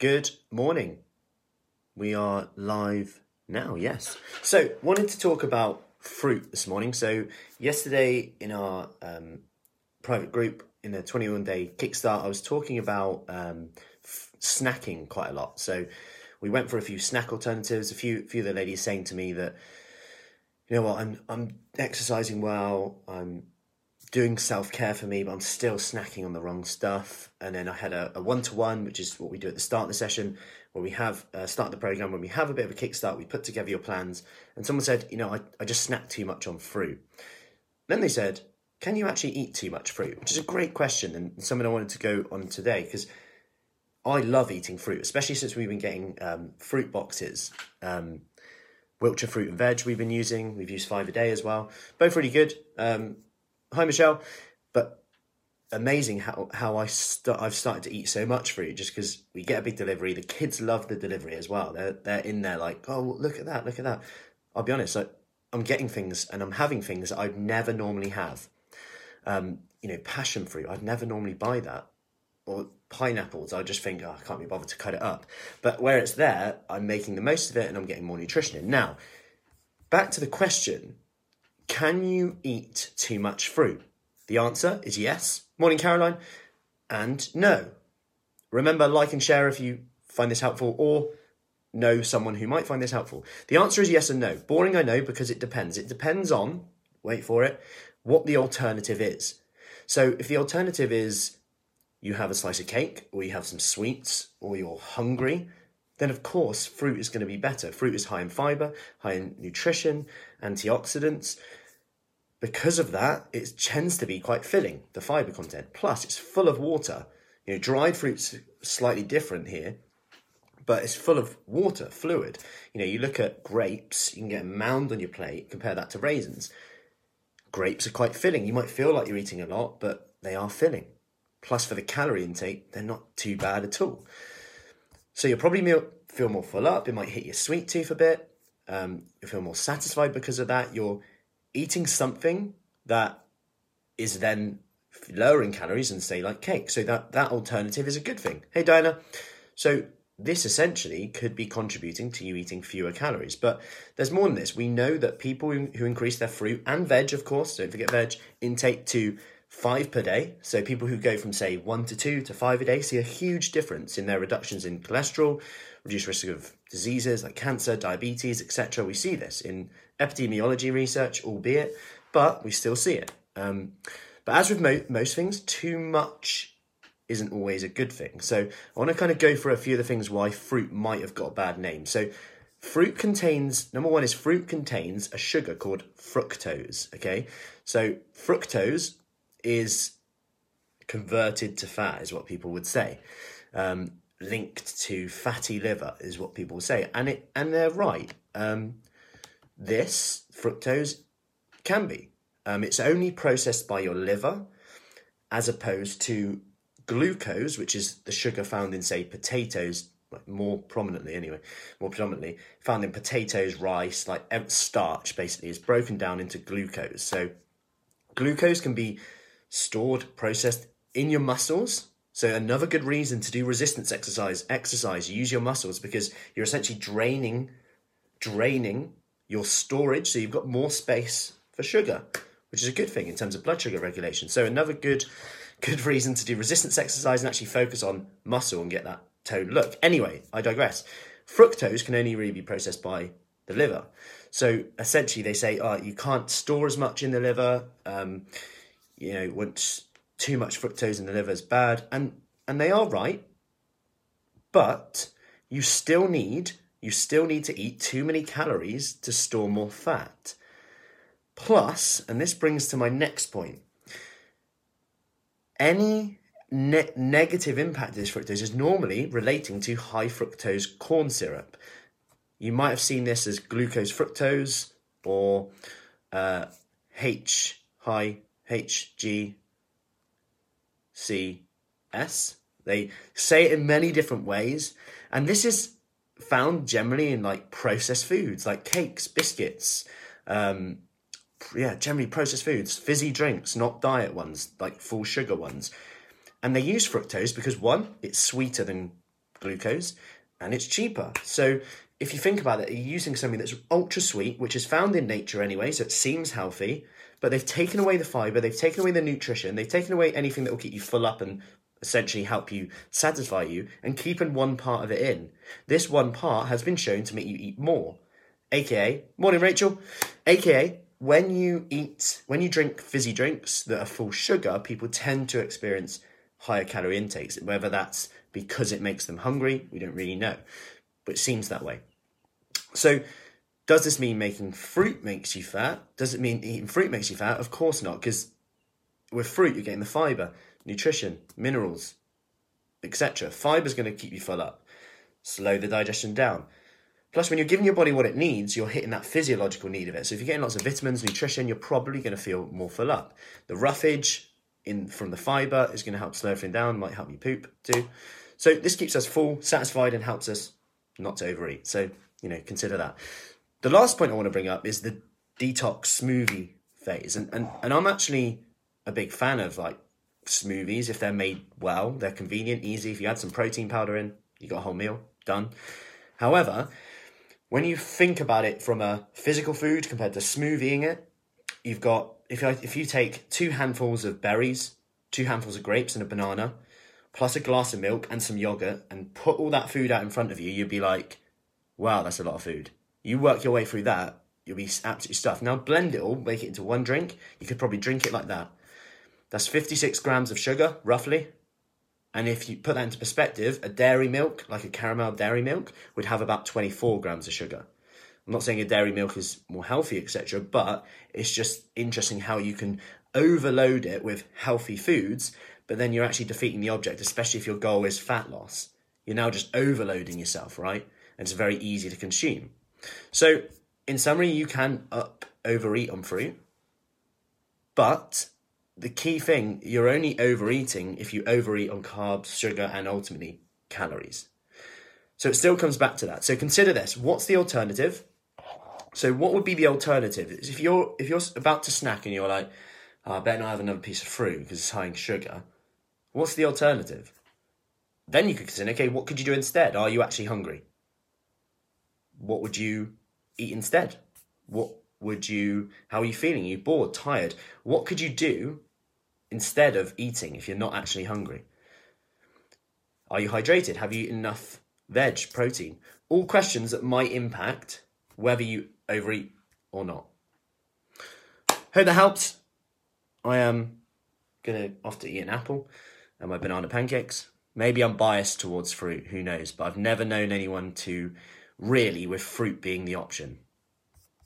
Good morning. We are live now, yes. So, wanted to talk about fruit this morning. So, yesterday in our um, private group in a 21 day kickstart, I was talking about um, f- snacking quite a lot. So, we went for a few snack alternatives. A few, few of the ladies saying to me that, you know what, I'm I'm exercising well. I'm doing self care for me, but I'm still snacking on the wrong stuff. And then I had a one to one, which is what we do at the start of the session, where we have uh, start the program when we have a bit of a kickstart. We put together your plans, and someone said, you know, I, I just snack too much on fruit. Then they said, can you actually eat too much fruit? Which is a great question, and something I wanted to go on today because I love eating fruit, especially since we've been getting um, fruit boxes. Um, Wiltshire fruit and veg we've been using. We've used five a day as well. Both really good. Um, hi Michelle, but amazing how how I st- I've started to eat so much fruit just because we get a big delivery. The kids love the delivery as well. They're they're in there like, oh look at that, look at that. I'll be honest, like, I'm getting things and I'm having things I'd never normally have. Um, you know, passion fruit. I'd never normally buy that. Or pineapples, I just think, oh, I can't be bothered to cut it up. But where it's there, I'm making the most of it and I'm getting more nutrition in. Now, back to the question can you eat too much fruit? The answer is yes. Morning, Caroline. And no. Remember, like and share if you find this helpful or know someone who might find this helpful. The answer is yes and no. Boring, I know, because it depends. It depends on, wait for it, what the alternative is. So if the alternative is you have a slice of cake or you have some sweets or you're hungry, then of course fruit is going to be better. Fruit is high in fiber, high in nutrition, antioxidants. Because of that, it tends to be quite filling, the fiber content. Plus, it's full of water. You know, dried fruit's slightly different here, but it's full of water, fluid. You know, you look at grapes, you can get a mound on your plate, compare that to raisins. Grapes are quite filling. You might feel like you're eating a lot, but they are filling. Plus, for the calorie intake, they're not too bad at all. So you'll probably feel more full up. It might hit your sweet tooth a bit. Um, you feel more satisfied because of that. You're eating something that is then lower in calories and say like cake. So that that alternative is a good thing. Hey Diana. So this essentially could be contributing to you eating fewer calories. But there's more than this. We know that people who increase their fruit and veg, of course, don't forget veg, intake to five per day. So people who go from say one to two to five a day see a huge difference in their reductions in cholesterol, reduced risk of diseases like cancer, diabetes, etc. We see this in epidemiology research, albeit, but we still see it. Um, but as with mo- most things, too much isn't always a good thing. So I want to kind of go for a few of the things why fruit might have got a bad name. So fruit contains number one is fruit contains a sugar called fructose. Okay, so fructose is converted to fat, is what people would say. Um, linked to fatty liver is what people say, and it and they're right. Um, this fructose can be. Um, it's only processed by your liver, as opposed to glucose, which is the sugar found in say potatoes, more prominently anyway, more predominantly found in potatoes, rice, like starch. Basically, is broken down into glucose. So glucose can be stored, processed in your muscles. So another good reason to do resistance exercise, exercise, use your muscles because you're essentially draining, draining your storage. So you've got more space for sugar, which is a good thing in terms of blood sugar regulation. So another good, good reason to do resistance exercise and actually focus on muscle and get that toned look. Anyway, I digress. Fructose can only really be processed by the liver. So essentially, they say, oh, you can't store as much in the liver. Um, you know, once too much fructose in the liver is bad, and and they are right, but you still need you still need to eat too many calories to store more fat. Plus, and this brings to my next point, any ne- negative impact of this fructose is normally relating to high fructose corn syrup. You might have seen this as glucose fructose or uh, H high HGCS. They say it in many different ways, and this is found generally in like processed foods like cakes, biscuits, um, yeah, generally processed foods, fizzy drinks, not diet ones, like full sugar ones. And they use fructose because one, it's sweeter than glucose and it's cheaper. So if you think about it, you're using something that's ultra sweet, which is found in nature anyway, so it seems healthy, but they've taken away the fiber, they've taken away the nutrition, they've taken away anything that will keep you full up and essentially help you satisfy you, and keeping one part of it in. This one part has been shown to make you eat more. AKA, morning Rachel, AKA, when you eat, when you drink fizzy drinks that are full sugar, people tend to experience higher calorie intakes. Whether that's because it makes them hungry, we don't really know, but it seems that way. So, does this mean making fruit makes you fat? Does it mean eating fruit makes you fat? Of course not, because with fruit you're getting the fiber, nutrition, minerals, etc. Fiber is going to keep you full up, slow the digestion down. Plus, when you're giving your body what it needs, you're hitting that physiological need of it. So if you're getting lots of vitamins, nutrition, you're probably going to feel more full up. The roughage in from the fiber is going to help slow everything down, might help you poop too. So this keeps us full, satisfied, and helps us not to overeat. So you know, consider that. The last point I want to bring up is the detox smoothie phase, and and and I'm actually a big fan of like smoothies if they're made well. They're convenient, easy. If you add some protein powder in, you got a whole meal done. However, when you think about it from a physical food compared to smoothieing it, you've got if you, if you take two handfuls of berries, two handfuls of grapes and a banana, plus a glass of milk and some yogurt, and put all that food out in front of you, you'd be like, wow, that's a lot of food. You work your way through that, you'll be absolutely stuffed. Now blend it all, make it into one drink. You could probably drink it like that. That's 56 grams of sugar, roughly. And if you put that into perspective, a dairy milk, like a caramel dairy milk, would have about 24 grams of sugar. I'm not saying a dairy milk is more healthy, etc., but it's just interesting how you can overload it with healthy foods, but then you're actually defeating the object, especially if your goal is fat loss. You're now just overloading yourself, right? And it's very easy to consume. So, in summary, you can up overeat on fruit, but the key thing, you're only overeating if you overeat on carbs, sugar, and ultimately calories. So it still comes back to that. So consider this. What's the alternative? So what would be the alternative? If you're if you're about to snack and you're like, oh, I better not have another piece of fruit because it's high in sugar. What's the alternative? Then you could consider, okay, what could you do instead? Are you actually hungry? What would you eat instead? What would you how are you feeling? Are you bored, tired? What could you do instead of eating if you're not actually hungry? Are you hydrated? Have you enough veg, protein? All questions that might impact whether you overeat or not. Hope that helps. I am gonna off to eat an apple and my banana pancakes. Maybe I'm biased towards fruit, who knows? But I've never known anyone to really, with fruit being the option,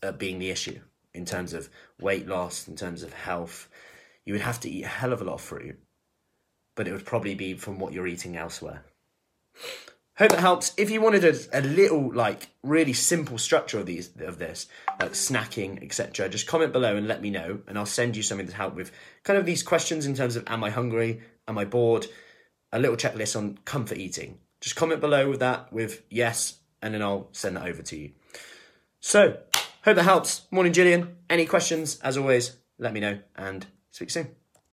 uh, being the issue in terms of weight loss, in terms of health. You would have to eat a hell of a lot of fruit, but it would probably be from what you're eating elsewhere. Hope that helps. If you wanted a, a little, like, really simple structure of these of this, like snacking, etc., just comment below and let me know, and I'll send you something to help with kind of these questions in terms of am I hungry, am I bored, a little checklist on comfort eating. Just comment below with that with yes, and then I'll send that over to you. So, hope that helps. Morning, Gillian. Any questions? As always, let me know, and speak soon.